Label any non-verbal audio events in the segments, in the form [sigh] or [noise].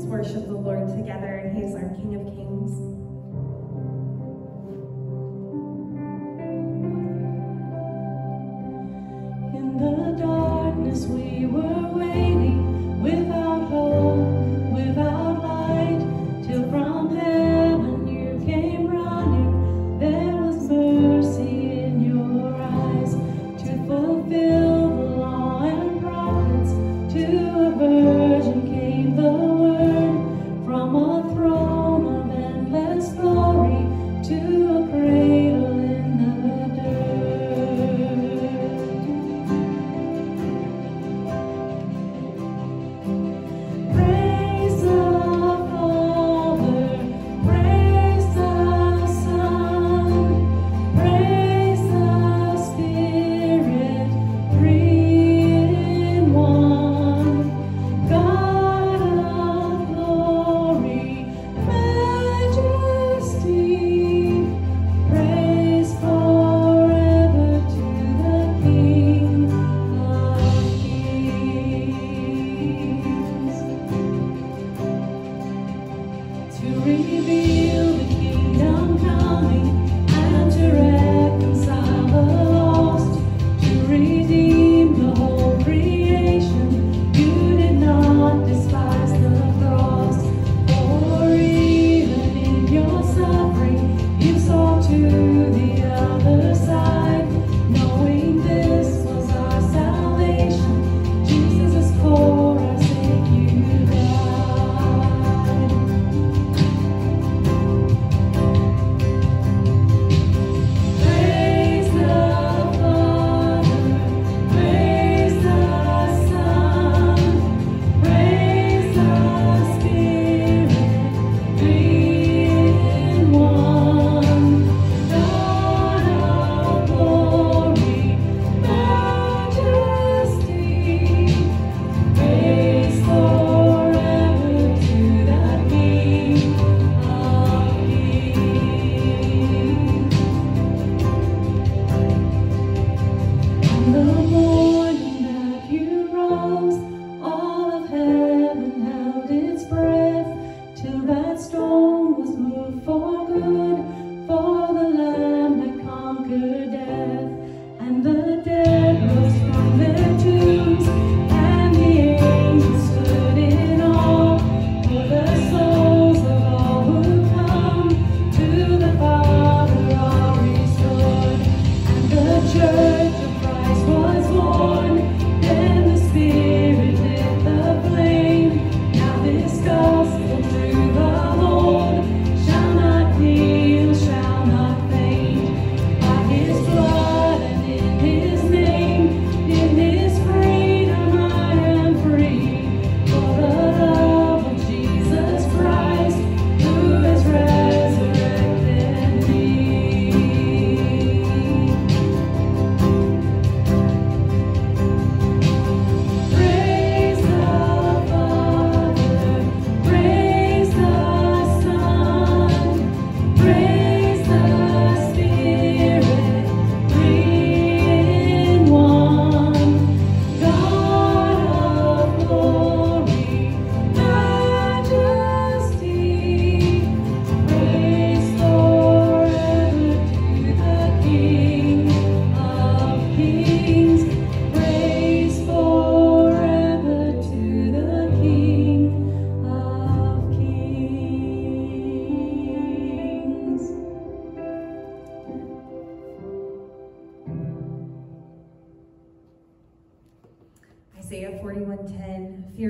Let's worship the Lord together. He is our King of Kings. In the darkness we were waiting. you real?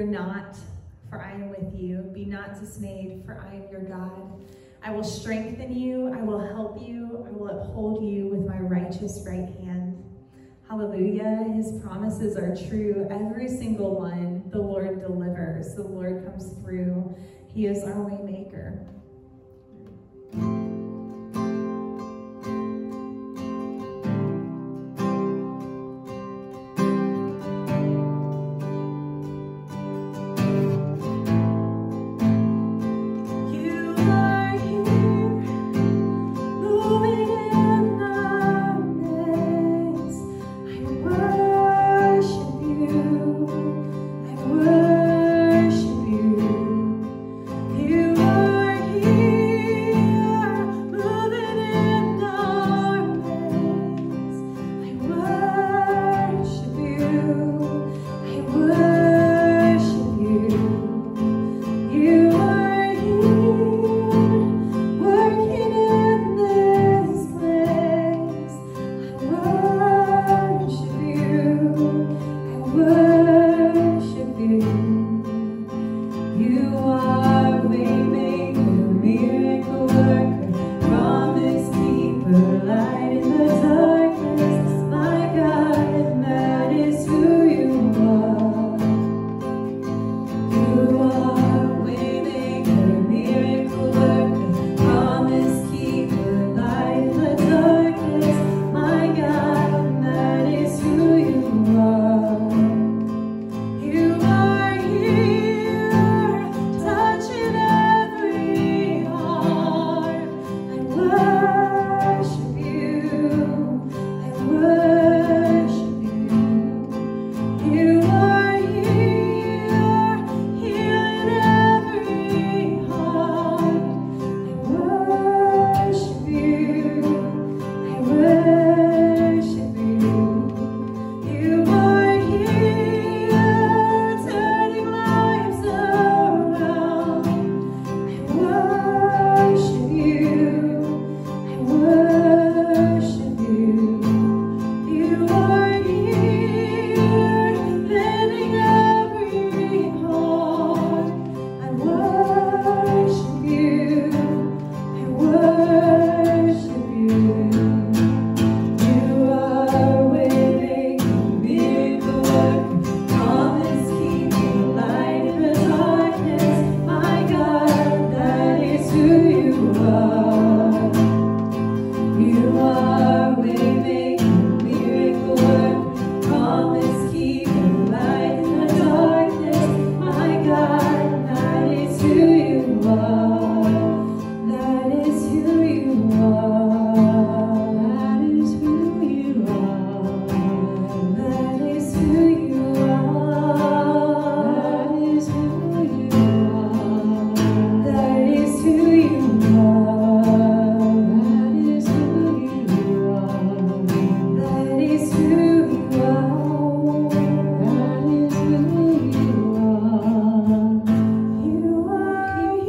Fear not, for I am with you. Be not dismayed, for I am your God. I will strengthen you. I will help you. I will uphold you with my righteous right hand. Hallelujah. His promises are true. Every single one, the Lord delivers. The Lord comes through. He is our waymaker.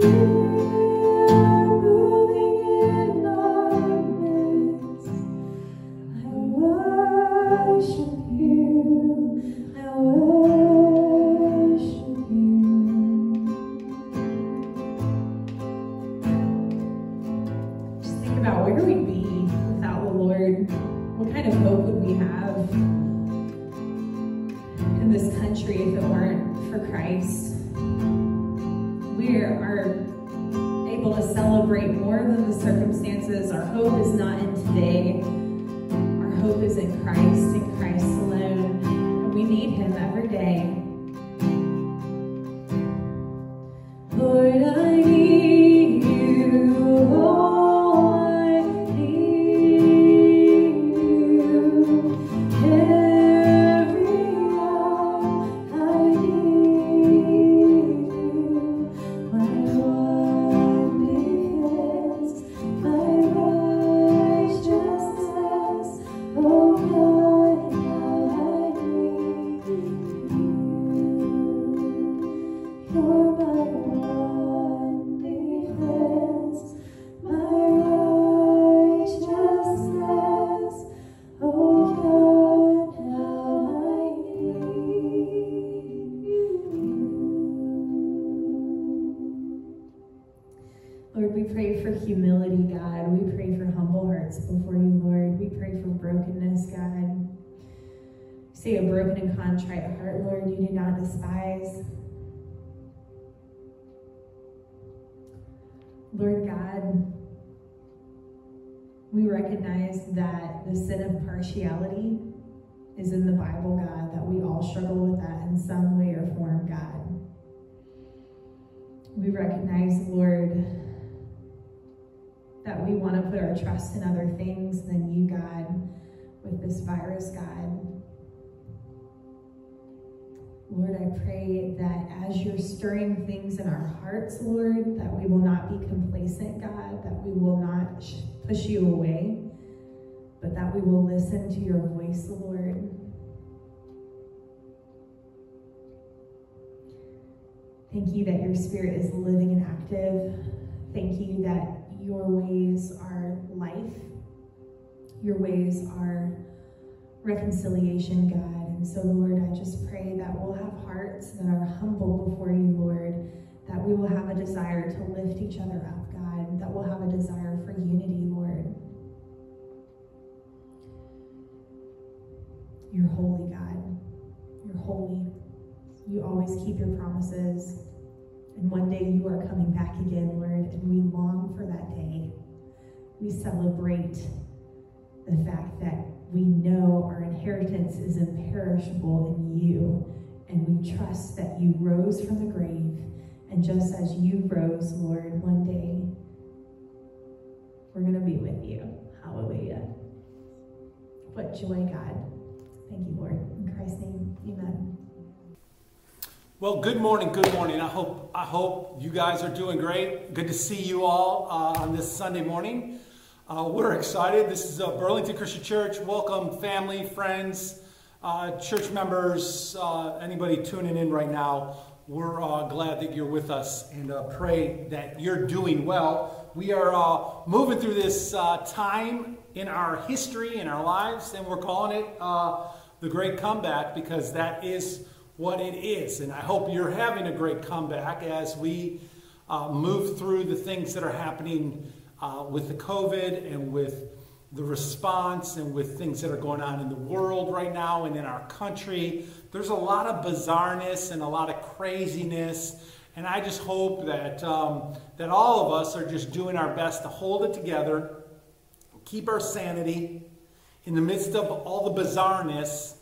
you. Partiality is in the Bible, God, that we all struggle with that in some way or form, God. We recognize, Lord, that we want to put our trust in other things than you, God, with this virus, God. Lord, I pray that as you're stirring things in our hearts, Lord, that we will not be complacent, God, that we will not push you away, but that we will listen to your voice, Lord. Thank you that your spirit is living and active. Thank you that your ways are life. Your ways are reconciliation, God. And so, Lord, I just pray that we'll have hearts that are humble before you, Lord, that we will have a desire to lift each other up, God, that we'll have a desire for unity, always keep your promises. And one day you are coming back again, Lord, and we long for that day. We celebrate the fact that we know our inheritance is imperishable in you, and we trust that you rose from the grave. And just as you rose, Lord, one day we're going to be with you. Hallelujah. What joy, God. Thank you, Lord. In Christ's name, amen. Well, good morning, good morning. I hope I hope you guys are doing great. Good to see you all uh, on this Sunday morning. Uh, we're excited. This is uh, Burlington Christian Church. Welcome, family, friends, uh, church members, uh, anybody tuning in right now. We're glad that you're with us and pray that you're doing well. We are moving through this time in our history, in our lives, and we're calling it the Great Comeback because that is what it is. And I hope you're having a great comeback as we uh, move through the things that are happening uh, with the COVID and with the response and with things that are going on in the world right now and in our country. There's a lot of bizarreness and a lot of craziness. And I just hope that, um, that all of us are just doing our best to hold it together, keep our sanity in the midst of all the bizarreness.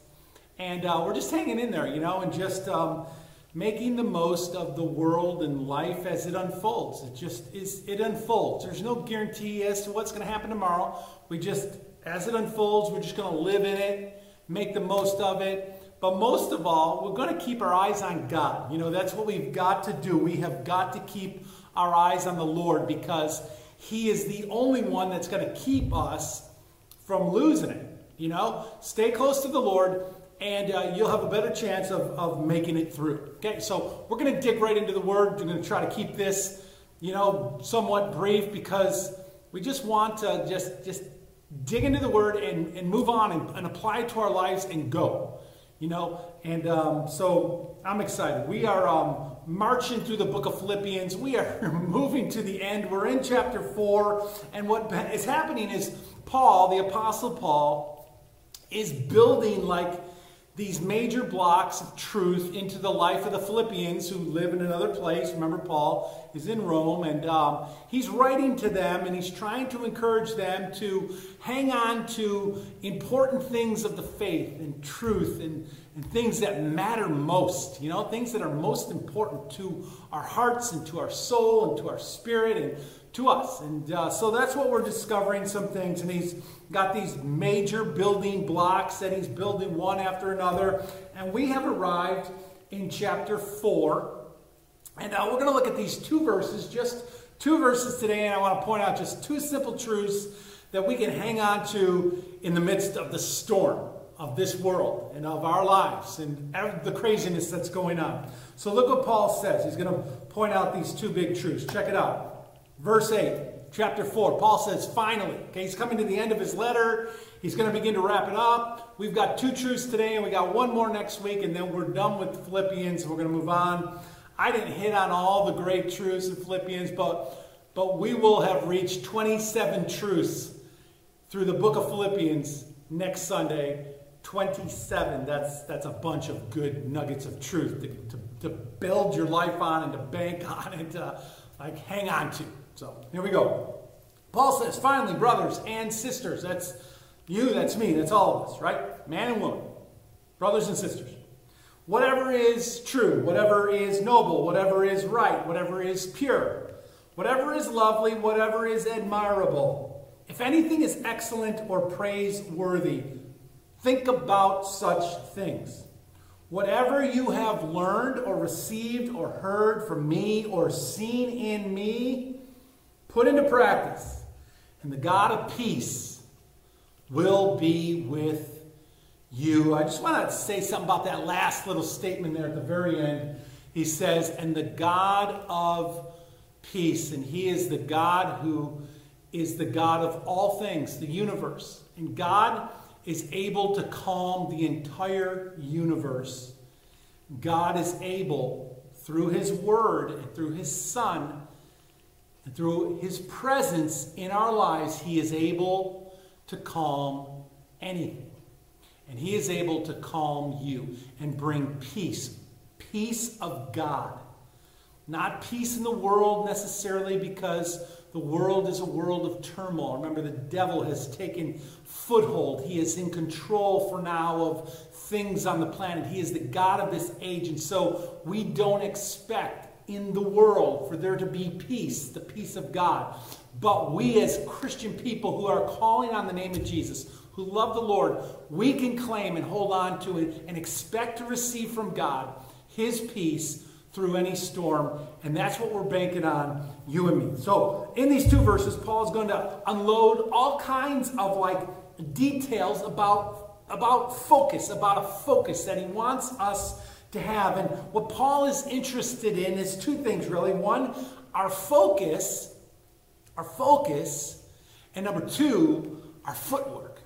And uh, we're just hanging in there, you know, and just um, making the most of the world and life as it unfolds. It just is, it unfolds. There's no guarantee as to what's going to happen tomorrow. We just, as it unfolds, we're just going to live in it, make the most of it. But most of all, we're going to keep our eyes on God. You know, that's what we've got to do. We have got to keep our eyes on the Lord because He is the only one that's going to keep us from losing it. You know, stay close to the Lord and uh, you'll have a better chance of, of making it through. Okay, so we're going to dig right into the Word. We're going to try to keep this, you know, somewhat brief because we just want to just just dig into the Word and, and move on and, and apply it to our lives and go. You know, and um, so I'm excited. We are um, marching through the book of Philippians. We are [laughs] moving to the end. We're in chapter 4. And what is happening is Paul, the Apostle Paul, is building like these major blocks of truth into the life of the Philippians who live in another place. Remember, Paul is in Rome, and um, he's writing to them and he's trying to encourage them to hang on to important things of the faith and truth and, and things that matter most. You know, things that are most important to our hearts and to our soul and to our spirit and to us. And uh, so that's what we're discovering some things. And he's got these major building blocks that he's building one after another. And we have arrived in chapter 4. And uh, we're going to look at these two verses, just two verses today. And I want to point out just two simple truths that we can hang on to in the midst of the storm of this world and of our lives and the craziness that's going on. So look what Paul says. He's going to point out these two big truths. Check it out. Verse 8 chapter 4. Paul says, finally. Okay, he's coming to the end of his letter. He's going to begin to wrap it up. We've got two truths today, and we got one more next week, and then we're done with Philippians. We're going to move on. I didn't hit on all the great truths in Philippians, but, but we will have reached 27 truths through the book of Philippians next Sunday. 27. That's, that's a bunch of good nuggets of truth to, to, to build your life on and to bank [laughs] on and to like hang on to. So here we go. Paul says, finally, brothers and sisters, that's you, that's me, that's all of us, right? Man and woman, brothers and sisters. Whatever is true, whatever is noble, whatever is right, whatever is pure, whatever is lovely, whatever is admirable, if anything is excellent or praiseworthy, think about such things. Whatever you have learned or received or heard from me or seen in me, put into practice, and the God of peace will be with you. I just want to say something about that last little statement there at the very end. He says, and the God of peace, and He is the God who is the God of all things, the universe. And God is able to calm the entire universe. God is able, through His Word and through His Son, and through his presence in our lives, he is able to calm anything. And he is able to calm you and bring peace. Peace of God. Not peace in the world necessarily because the world is a world of turmoil. Remember, the devil has taken foothold. He is in control for now of things on the planet. He is the God of this age. And so we don't expect in the world for there to be peace, the peace of God. But we, as Christian people who are calling on the name of Jesus, who love the Lord, we can claim and hold on to it and expect to receive from God His peace through any storm. And that's what we're banking on, you and me. So, in these two verses, Paul is going to unload all kinds of like details about, about focus, about a focus that he wants us to have. And what Paul is interested in is two things, really. One, our focus, our focus, and number two, our footwork.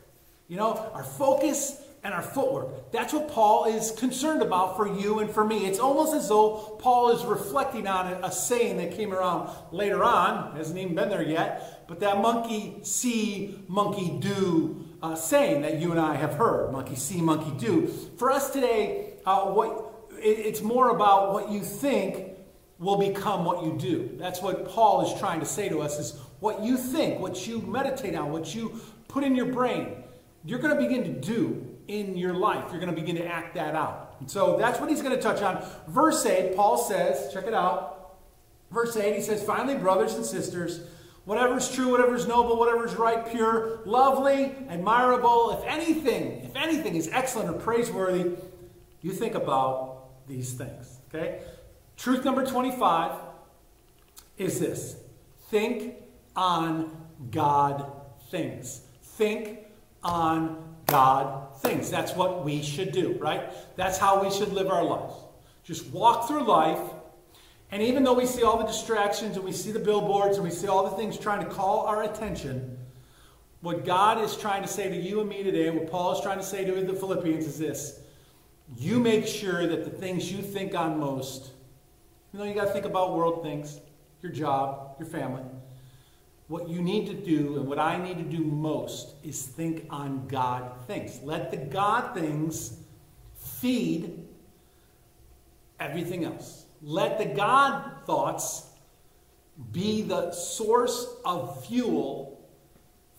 You know, our focus and our footwork. That's what Paul is concerned about for you and for me. It's almost as though Paul is reflecting on a, saying that came around later on, hasn't even been there yet, but that monkey see, monkey do uh, saying that you and I have heard. Monkey see, monkey do. For us today, uh, what it's more about what you think will become what you do. That's what Paul is trying to say to us is what you think, what you meditate on, what you put in your brain, you're going to begin to do in your life. You're going to begin to act that out. And so that's what he's going to touch on. Verse 8, Paul says, check it out. Verse 8, he says, Finally, brothers and sisters, whatever is true, whatever is noble, whatever is right, pure, lovely, admirable, if anything, if anything is excellent or praiseworthy, you think about these things. Okay? Truth number 25 is this think on God things. Think on God things. That's what we should do, right? That's how we should live our lives. Just walk through life, and even though we see all the distractions and we see the billboards and we see all the things trying to call our attention, what God is trying to say to you and me today, what Paul is trying to say to the Philippians is this you make sure that the things you think on most, you know, you got to think about world things, your job, your family. What you need to do and what I need to do most is think on God things. Let the God things feed everything else. Let the God thoughts be the source of fuel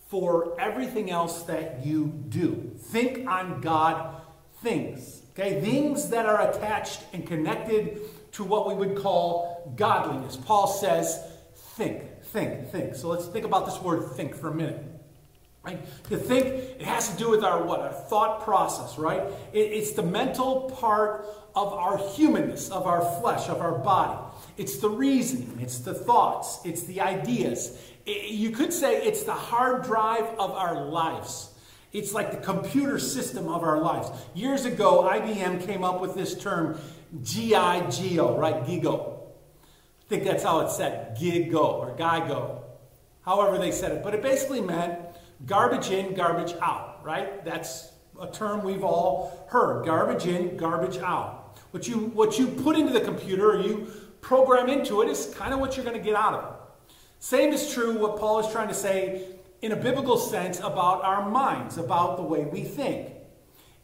for everything else that you do. Think on God things. Okay? Things that are attached and connected to what we would call godliness. Paul says, think, think, think. So let's think about this word think for a minute. Right? To think, it has to do with our what? Our thought process, right? It, it's the mental part of our humanness, of our flesh, of our body. It's the reasoning, it's the thoughts, it's the ideas. It, you could say it's the hard drive of our lives. It's like the computer system of our lives. Years ago, IBM came up with this term, G-I-G-O, right? Gigo. I think that's how it's said, Gigo or Gigo. However they said it. But it basically meant garbage in, garbage out, right? That's a term we've all heard. Garbage in, garbage out. What you, what you put into the computer or you program into it is kind of what you're going to get out of it. Same is true what Paul is trying to say in a biblical sense about our minds, about the way we think.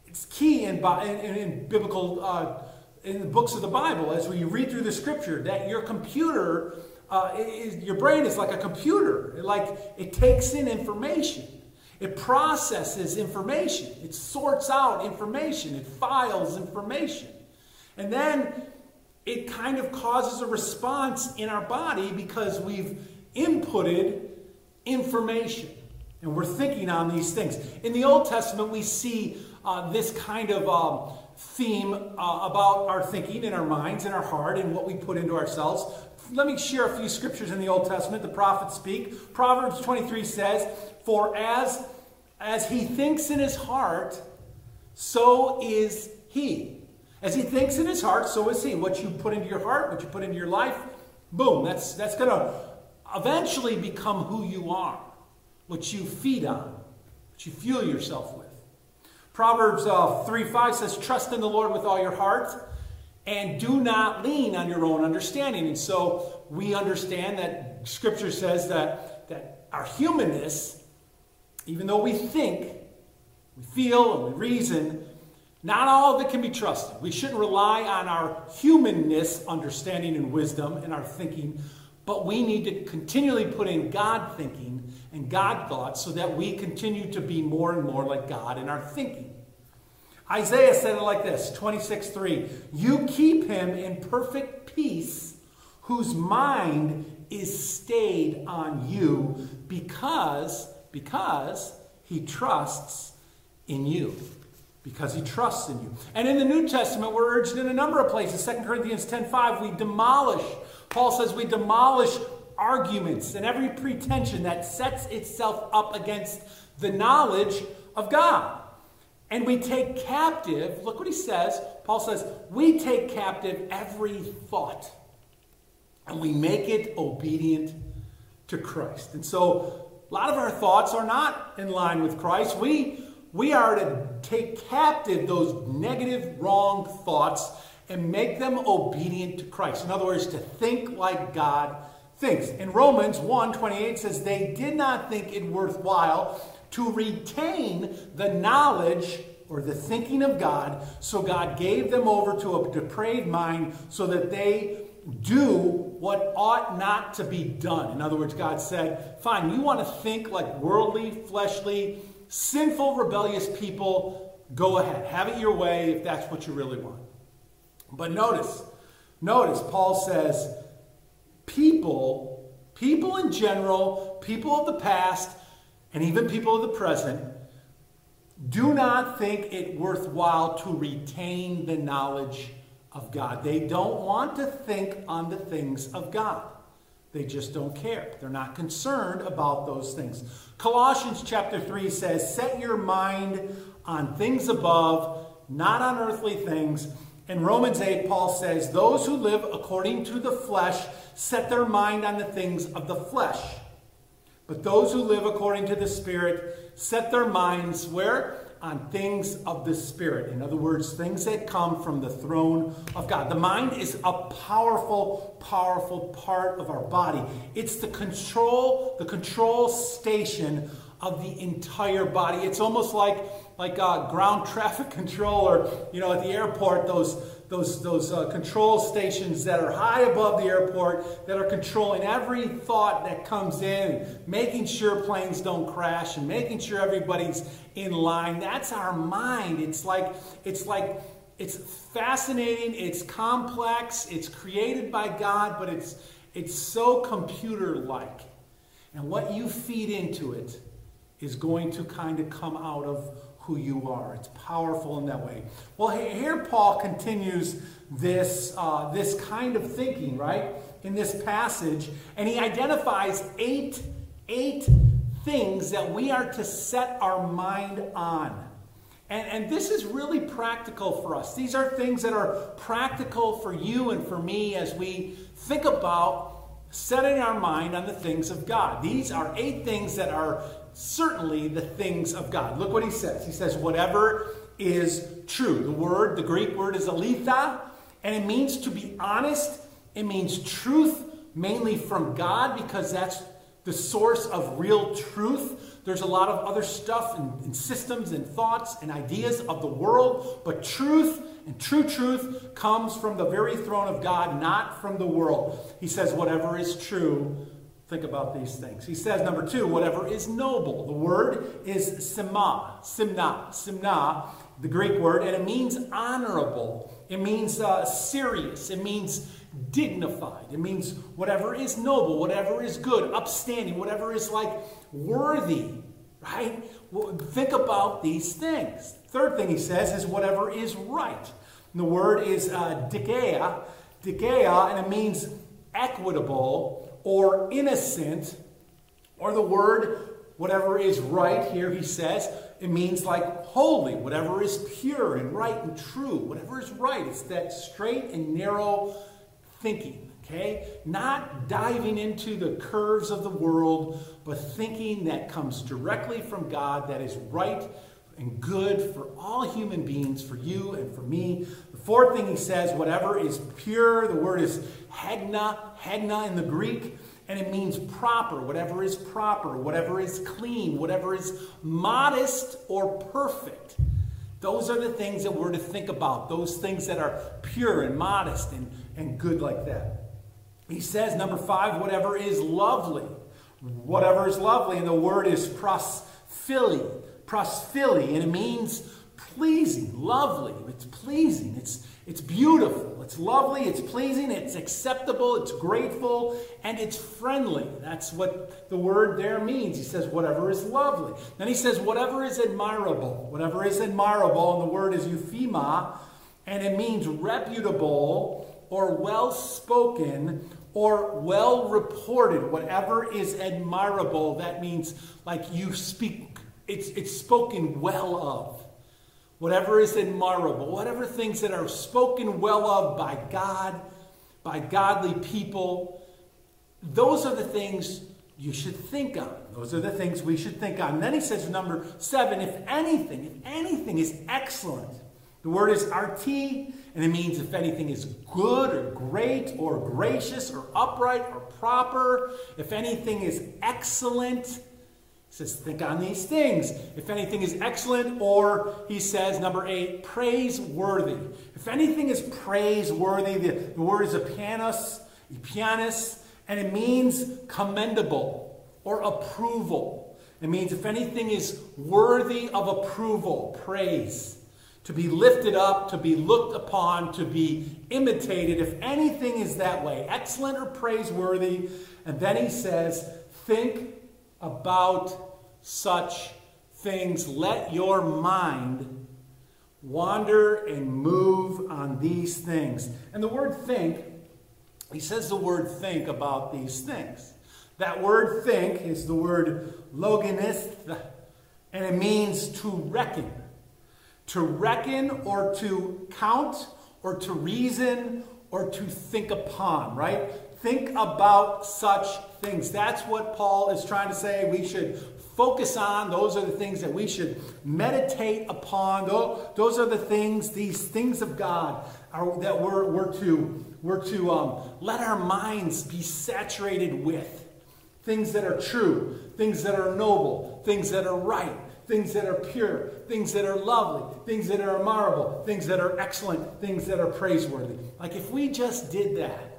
It's key in, in, in biblical, uh, in the books of the Bible, as we read through the scripture, that your computer, uh, is, your brain is like a computer. It, like it takes in information. It processes information. It sorts out information. It files information. And then it kind of causes a response in our body because we've inputted information. And we're thinking on these things. In the Old Testament, we see uh, this kind of um, theme uh, about our thinking in our minds and our heart and what we put into ourselves. Let me share a few scriptures in the Old Testament. The prophets speak. Proverbs 23 says, For as, as he thinks in his heart, so is he. As he thinks in his heart, so is he. What you put into your heart, what you put into your life, boom, that's, that's going to eventually become who you are, what you feed on, what you fuel yourself with. Proverbs uh, 3 5 says, Trust in the Lord with all your heart and do not lean on your own understanding. And so we understand that Scripture says that, that our humanness, even though we think, we feel, and we reason, not all of it can be trusted. We shouldn't rely on our humanness, understanding, and wisdom and our thinking, but we need to continually put in God thinking and God thoughts so that we continue to be more and more like God in our thinking. Isaiah said it like this 26 3 You keep him in perfect peace, whose mind is stayed on you because, because he trusts in you because he trusts in you. And in the New Testament, we're urged in a number of places. 2 Corinthians 10:5, we demolish. Paul says we demolish arguments and every pretension that sets itself up against the knowledge of God. And we take captive, look what he says. Paul says, we take captive every thought and we make it obedient to Christ. And so a lot of our thoughts are not in line with Christ. We we are to take captive those negative, wrong thoughts and make them obedient to Christ. In other words, to think like God thinks. In Romans 1 28 says, They did not think it worthwhile to retain the knowledge or the thinking of God, so God gave them over to a depraved mind so that they do what ought not to be done. In other words, God said, Fine, you want to think like worldly, fleshly, sinful, rebellious people, go ahead. Have it your way if that's what you really want. But notice, notice, Paul says, people, people in general, people of the past, and even people of the present, do not think it worthwhile to retain the knowledge of God. They don't want to think on the things of God. They just don't care. They're not concerned about those things. Colossians chapter 3 says, Set your mind on things above, not on earthly things. In Romans 8, Paul says, Those who live according to the flesh set their mind on the things of the flesh. But those who live according to the Spirit set their minds where? on things of the Spirit. In other words, things that come from the throne of God. The mind is a powerful, powerful part of our body. It's the control, the control station of the entire body. It's almost like, like uh, ground traffic [laughs] control or, you know, at the airport, those, those, those uh, control stations that are high above the airport that are controlling every thought that comes in, making sure planes don't crash and making sure everybody's in line. That's our mind. It's like, it's like, it's fascinating, it's complex, it's created by God, but it's, it's so computer like. And what you feed into it is going to kind of come out of who you are. It's powerful in that way. Well, here Paul continues this, uh, this kind of thinking, right, in this passage, and he identifies eight, eight things that we are to set our mind on. And, and this is really practical for us. These are things that are practical for you and for me as we think about setting our mind on the things of God. These are eight things that are certainly the things of God. Look what he says. He says, whatever is true. The word, the Greek word is aletheia, and it means to be honest. It means truth, mainly from God, because that's the source of real truth. There's a lot of other stuff and, and, systems and thoughts and ideas of the world, but truth and true truth comes from the very throne of God, not from the world. He says, whatever is true, think about these things. He says, number two, whatever is noble. The word is sima, simna, simna, the Greek word, and it means honorable. It means uh, serious. It means dignified. It means whatever is noble, whatever is good, upstanding, whatever is like worthy, right? Well, think about these things. Third thing he says is whatever is right. And the word is uh, dikeia, and it means equitable or innocent, or the word whatever is right here, he says, it means like holy, whatever is pure and right and true, whatever is right. It's that straight and narrow thinking, okay? Not diving into the curves of the world, but thinking that comes directly from God that is right and good for all human beings, for you and for me. The fourth thing he says, whatever is pure, the word is hegna, hegna in the Greek, and it means proper, whatever is proper, whatever is clean, whatever is modest or perfect. Those are the things that we're to think about, those things that are pure and modest and and good like that. He says, number five, whatever is lovely. Whatever is lovely, and the word is prosphili, prosphili, and it means pleasing, lovely. It's pleasing. It's, it's beautiful. It's lovely. It's pleasing. It's acceptable. It's grateful. And it's friendly. That's what the word there means. He says, whatever is lovely. Then he says, whatever is admirable. Whatever is admirable, and the word is euphema, and it means reputable or well spoken or well reported, whatever is admirable, that means like you speak, it's, it's spoken well of. Whatever is admirable, whatever things that are spoken well of by God, by godly people, those are the things you should think on. Those are the things we should think on. And then he says, number seven, if anything, if anything is excellent, the word is arti, and it means if anything is good or great or gracious or upright or proper, if anything is excellent, says, think on these things. If anything is excellent, or he says, number eight, praiseworthy. If anything is praiseworthy, the, the word is epianos, epianis, and it means commendable or approval. It means if anything is worthy of approval, praise to be lifted up, to be looked upon, to be imitated, if anything is that way, excellent or praiseworthy. And then he says, think about such things. Let your mind wander and move on these things. And the word think, he says the word think about these things. That word think is the word loganist, and it means to reckon to reckon or to count or to reason or to think upon, right? Think about such things. That's what Paul is trying to say. We should focus on. Those are the things that we should meditate upon. Those are the things, these things of God, are, that we're, we're to, we're to um, let our minds be saturated with. Things that are true, things that are noble, things that are right, things that are pure, things that are lovely, things that are admirable, things that are excellent, things that are praiseworthy. Like if we just did that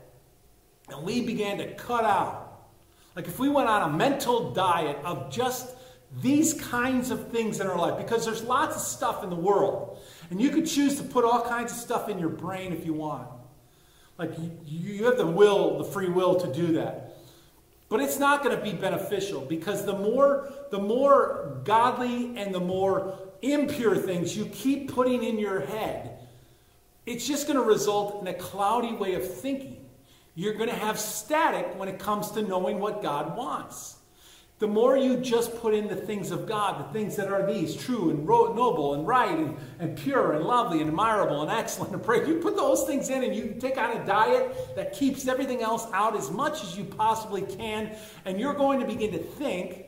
and we began to cut out, like if we went on a mental diet of just these kinds of things in our life, because there's lots of stuff in the world, and you could choose to put all kinds of stuff in your brain if you want. Like you, have the will, the free will to do that. But it's not going to be beneficial because the more, the more godly and the more impure things you keep putting in your head, it's just going to result in a cloudy way of thinking. You're going to have static when it comes to knowing what God wants. The more you just put in the things of God, the things that are these true and noble and right and, and pure and lovely and admirable and excellent and praise, you put those things in and you take on a diet that keeps everything else out as much as you possibly can, and you're going to begin to think,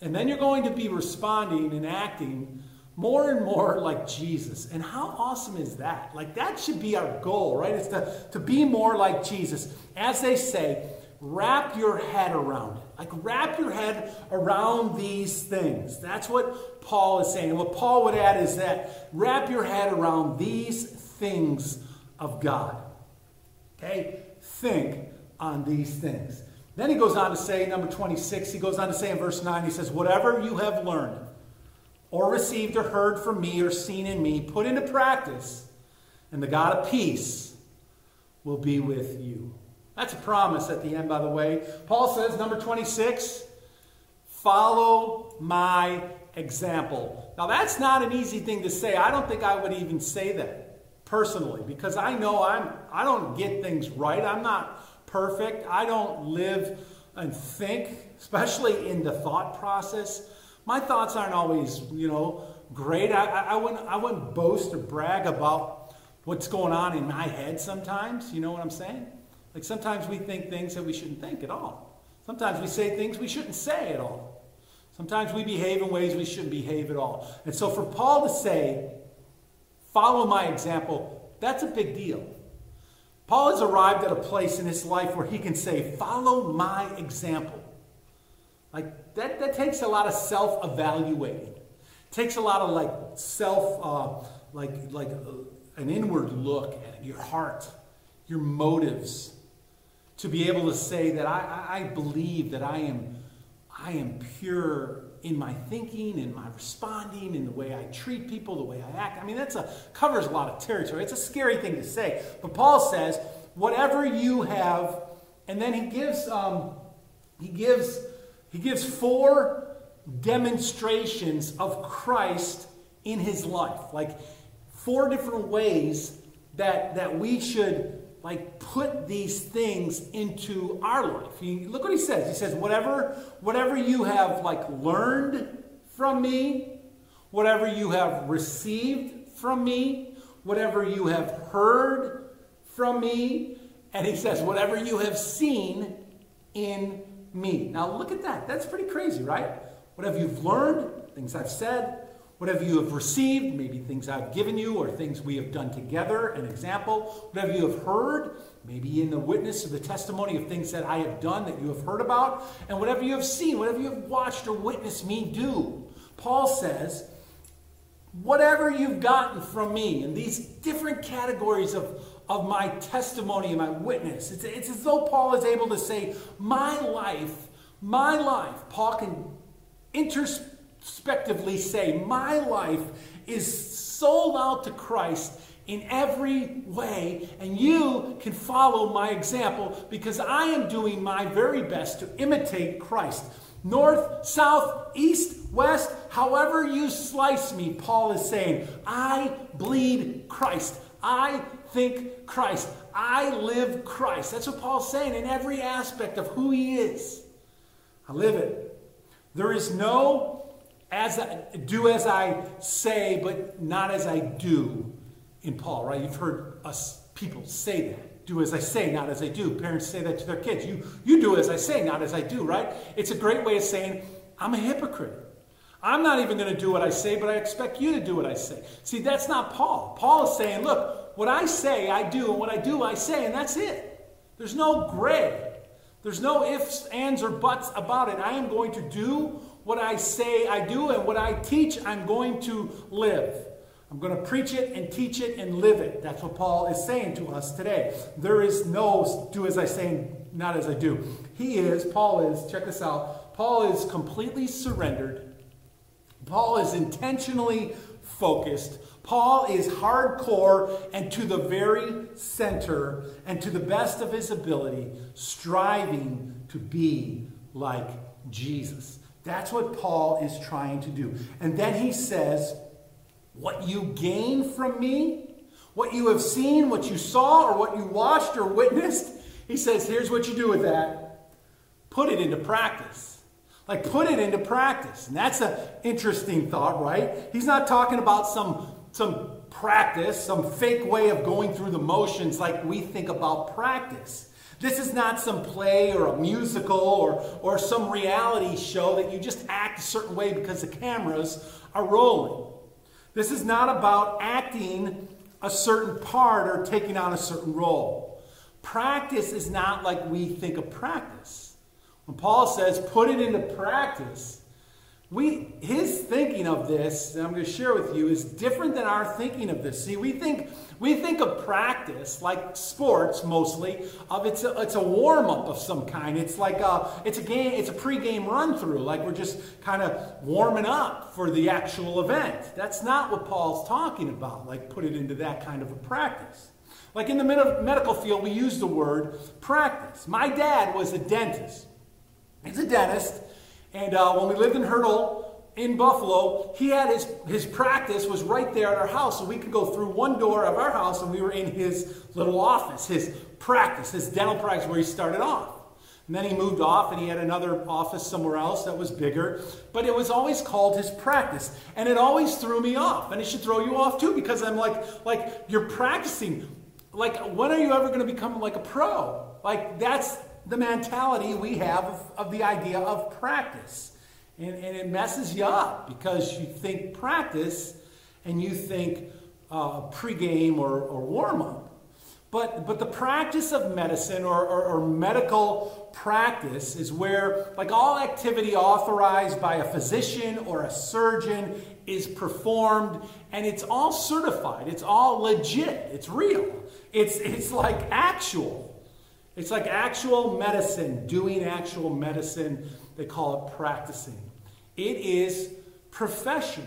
and then you're going to be responding and acting more and more like Jesus. And how awesome is that? Like, that should be our goal, right? It's to, to be more like Jesus. As they say, wrap your head around it. Like, wrap your head around these things. That's what Paul is saying. And what Paul would add is that wrap your head around these things of God. Okay? Think on these things. Then he goes on to say, number 26, he goes on to say in verse 9, he says, Whatever you have learned, or received, or heard from me, or seen in me, put into practice, and the God of peace will be with you. That's a promise at the end, by the way. Paul says, number 26, follow my example. Now, that's not an easy thing to say. I don't think I would even say that personally because I know I'm, I don't get things right. I'm not perfect. I don't live and think, especially in the thought process. My thoughts aren't always, you know, great. I, I, I, wouldn't, I wouldn't boast or brag about what's going on in my head sometimes. You know what I'm saying? Like sometimes we think things that we shouldn't think at all. Sometimes we say things we shouldn't say at all. Sometimes we behave in ways we shouldn't behave at all. And so for Paul to say, follow my example, that's a big deal. Paul has arrived at a place in his life where he can say, follow my example. Like that, that takes a lot of self-evaluating. takes a lot of like self, uh, like, like uh, an inward look at your heart, your motives, to be able to say that I, I believe that I am, I am pure in my thinking, in my responding, in the way I treat people, the way I act. I mean, that's a covers a lot of territory. It's a scary thing to say. But Paul says, whatever you have, and then he gives um, he gives he gives four demonstrations of Christ in his life, like four different ways that that we should like put these things into our life. He, look what he says. He says, whatever, whatever you have like learned from me, whatever you have received from me, whatever you have heard from me, and he says, whatever you have seen in me. Now look at that. That's pretty crazy, right? Whatever you've learned, things I've said, Whatever you have received, maybe things I've given you or things we have done together, an example. Whatever you have heard, maybe in the witness or the testimony of things that I have done that you have heard about. And whatever you have seen, whatever you have watched or witnessed me do. Paul says, whatever you've gotten from me in these different categories of, of my testimony and my witness, it's, it's as though Paul is able to say, my life, my life, Paul can intersperse retrospectively say, My life is sold out to Christ in every way, and you can follow my example because I am doing my very best to imitate Christ. North, south, east, west, however you slice me, Paul is saying, I bleed Christ. I think Christ. I live Christ. That's what Paul's saying in every aspect of who he is. I live it. There is no as I, do as I say, but not as I do in Paul, right? You've heard us people say that. Do as I say, not as I do. Parents say that to their kids. You, you do as I say, not as I do, right? It's a great way of saying, I'm a hypocrite. I'm not even going to do what I say, but I expect you to do what I say. See, that's not Paul. Paul is saying, look, what I say, I do, and what I do, I say, and that's it. There's no gray. There's no ifs, ands, or buts about it. I am going to do what I say I do, and what I teach I'm going to live. I'm going to preach it and teach it and live it. That's what Paul is saying to us today. There is no do as I say, not as I do. He is, Paul is, check this out. Paul is completely surrendered. Paul is intentionally focused. Paul is hardcore and to the very center and to the best of his ability, striving to be like Jesus. That's what Paul is trying to do. And then he says, what you gain from me, what you have seen, what you saw, or what you watched or witnessed, he says, here's what you do with that. Put it into practice. Like, put it into practice. And that's an interesting thought, right? He's not talking about some, some practice, some fake way of going through the motions like we think about practice. This is not some play or a musical or, or some reality show that you just act a certain way because the cameras are rolling. This is not about acting a certain part or taking on a certain role. Practice is not like we think of practice. When Paul says put it into practice, we, his thinking of this, and I'm going to share with you, is different than our thinking of this. See, we think, we think of practice, like sports mostly, of it's a, it's a warm-up of some kind. It's like a, it's a game, it's a pre-game run-through, like we're just kind of warming up for the actual event. That's not what Paul's talking about, like put it into that kind of a practice. Like in the med- medical field, we use the word practice. My dad was a dentist. He's a dentist, and uh, when we lived in Hertel in Buffalo, he had his, his practice was right there at our house. So we could go through one door of our house and we were in his little office, his practice, his dental practice where he started off. And then he moved off and he had another office somewhere else that was bigger. But it was always called his practice. And it always threw me off. And it should throw you off too because I'm like, like you're practicing. Like, when are you ever going to become like a pro? Like, that's the mentality we have of, of the idea of practice. And, and, it messes you up because you think practice and you think uh, pregame or, or warm up. But, but the practice of medicine or, or, or, medical practice is where, like all activity authorized by a physician or a surgeon, is performed and it's all certified. It's all legit. It's real. It's, it's like actual. It's like actual medicine, doing actual medicine. They call it practicing. It is professional.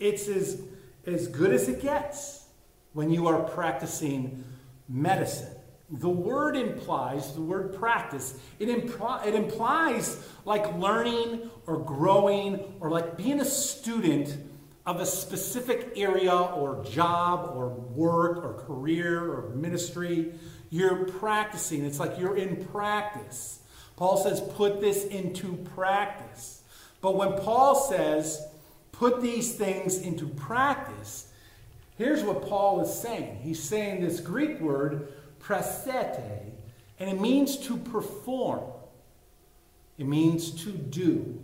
It's as, as good as it gets when you are practicing medicine. The word implies, the word practice, it, impl- it implies like learning or growing or like being a student of a specific area or job or work or career or ministry. You're practicing. It's like you're in practice. Paul says, put this into practice. But when Paul says, put these things into practice, here's what Paul is saying. He's saying this Greek word, prasete, and it means to perform, it means to do,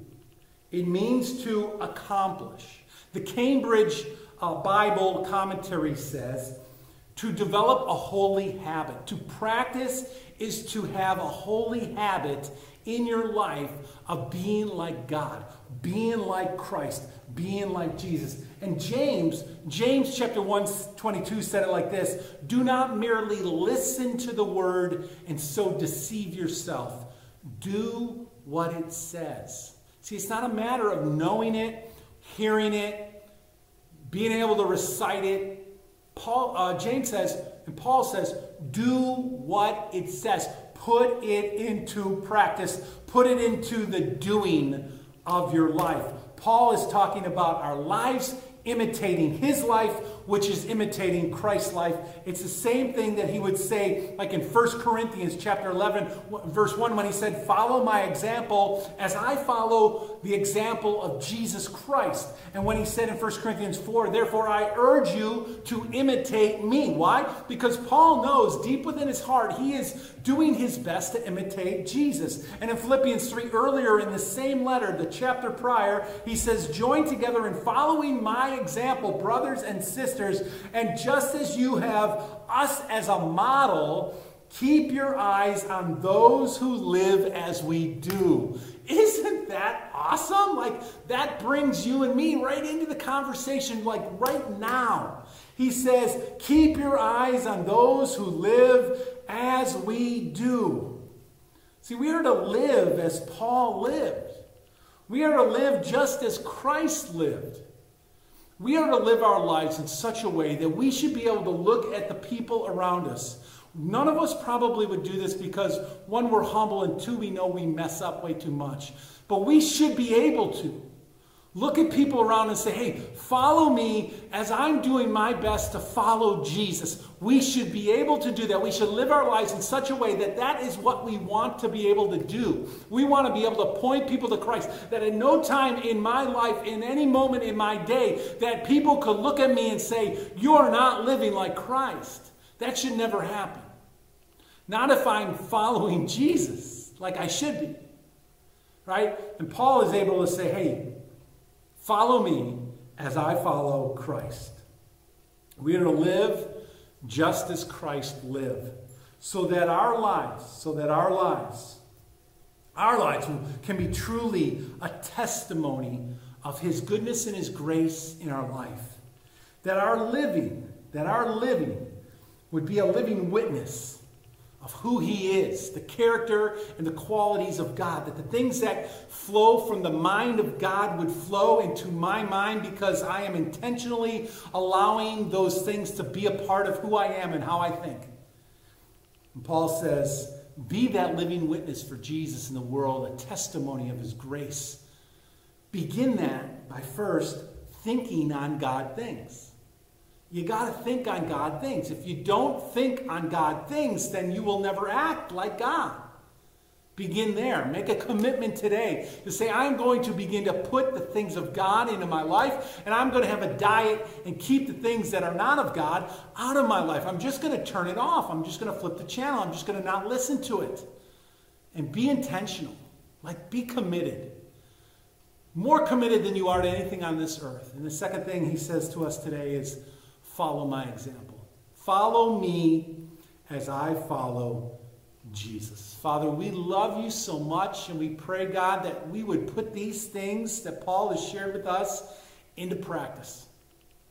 it means to accomplish. The Cambridge uh, Bible commentary says, to develop a holy habit. To practice is to have a holy habit in your life of being like God, being like Christ, being like Jesus. And James, James chapter 1 22 said it like this Do not merely listen to the word and so deceive yourself. Do what it says. See, it's not a matter of knowing it, hearing it, being able to recite it, Paul, uh, James says, and Paul says, do what it says. Put it into practice. Put it into the doing of your life. Paul is talking about our lives imitating his life, which is imitating Christ's life. It's the same thing that he would say, like in 1 Corinthians chapter 11, verse 1, when he said, Follow my example as I follow the example of Jesus Christ. And when he said in 1 Corinthians 4, Therefore I urge you to imitate me. Why? Because Paul knows deep within his heart he is doing his best to imitate Jesus. And in Philippians 3, earlier in the same letter, the chapter prior, he says, Join together in following my example, brothers and sisters, and just as you have us as a model, keep your eyes on those who live as we do. Isn't that awesome? awesome? Like, that brings you and me right into the conversation, like right now. He says, Keep your eyes on those who live as we do. See, we are to live as Paul lived, we are to live just as Christ lived. We are to live our lives in such a way that we should be able to look at the people around us. None of us probably would do this because, one, we're humble, and two, we know we mess up way too much. But we should be able to. Look at people around and say, hey, follow me as I'm doing my best to follow Jesus. We should be able to do that. We should live our lives in such a way that that is what we want to be able to do. We want to be able to point people to Christ. That at no time in my life, in any moment in my day, that people could look at me and say, you're not living like Christ. That should never happen. Not if I'm following Jesus like I should be. Right? And Paul is able to say, hey, Follow me as I follow Christ. We are to live just as Christ lived, so that our lives, so that our lives, our lives can be truly a testimony of His goodness and His grace in our life. That our living, that our living would be a living witness of who he is, the character and the qualities of God, that the things that flow from the mind of God would flow into my mind because I am intentionally allowing those things to be a part of who I am and how I think. And Paul says, Be that living witness for Jesus in the world, a testimony of his grace. Begin that by first thinking on God things. You got to think on God things. If you don't think on God things, then you will never act like God. Begin there. Make a commitment today to say, I'm going to begin to put the things of God into my life, and I'm going to have a diet and keep the things that are not of God out of my life. I'm just going to turn it off. I'm just going to flip the channel. I'm just going to not listen to it. And be intentional. Like, be committed. More committed than you are to anything on this earth. And the second thing he says to us today is, follow my example. Follow me as I follow Jesus. Father, we love you so much, and we pray, God, that we would put these things that Paul has shared with us into practice.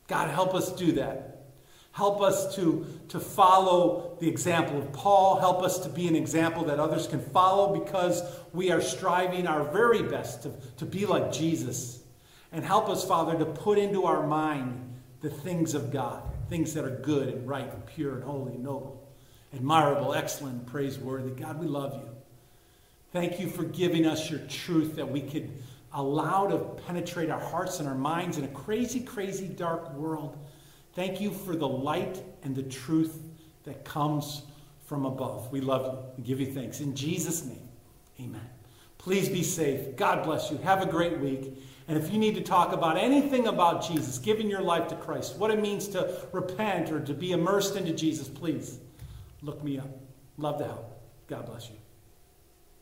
God, help us do that. Help us to, to follow the example of Paul. Help us to be an example that others can follow because we are striving our very best to, to be like Jesus. And help us, Father, to put into our mind the things of God, things that are good and right and pure and holy and noble, admirable, excellent, praiseworthy. God, we love you. Thank you for giving us your truth that we could allow to penetrate our hearts and our minds in a crazy, crazy, dark world. Thank you for the light and the truth that comes from above. We love you. We give you thanks. In Jesus' name, amen. Please be safe. God bless you. Have a great week. And if you need to talk about anything about Jesus, giving your life to Christ, what it means to repent or to be immersed into Jesus, please look me up. Love to help. God bless you.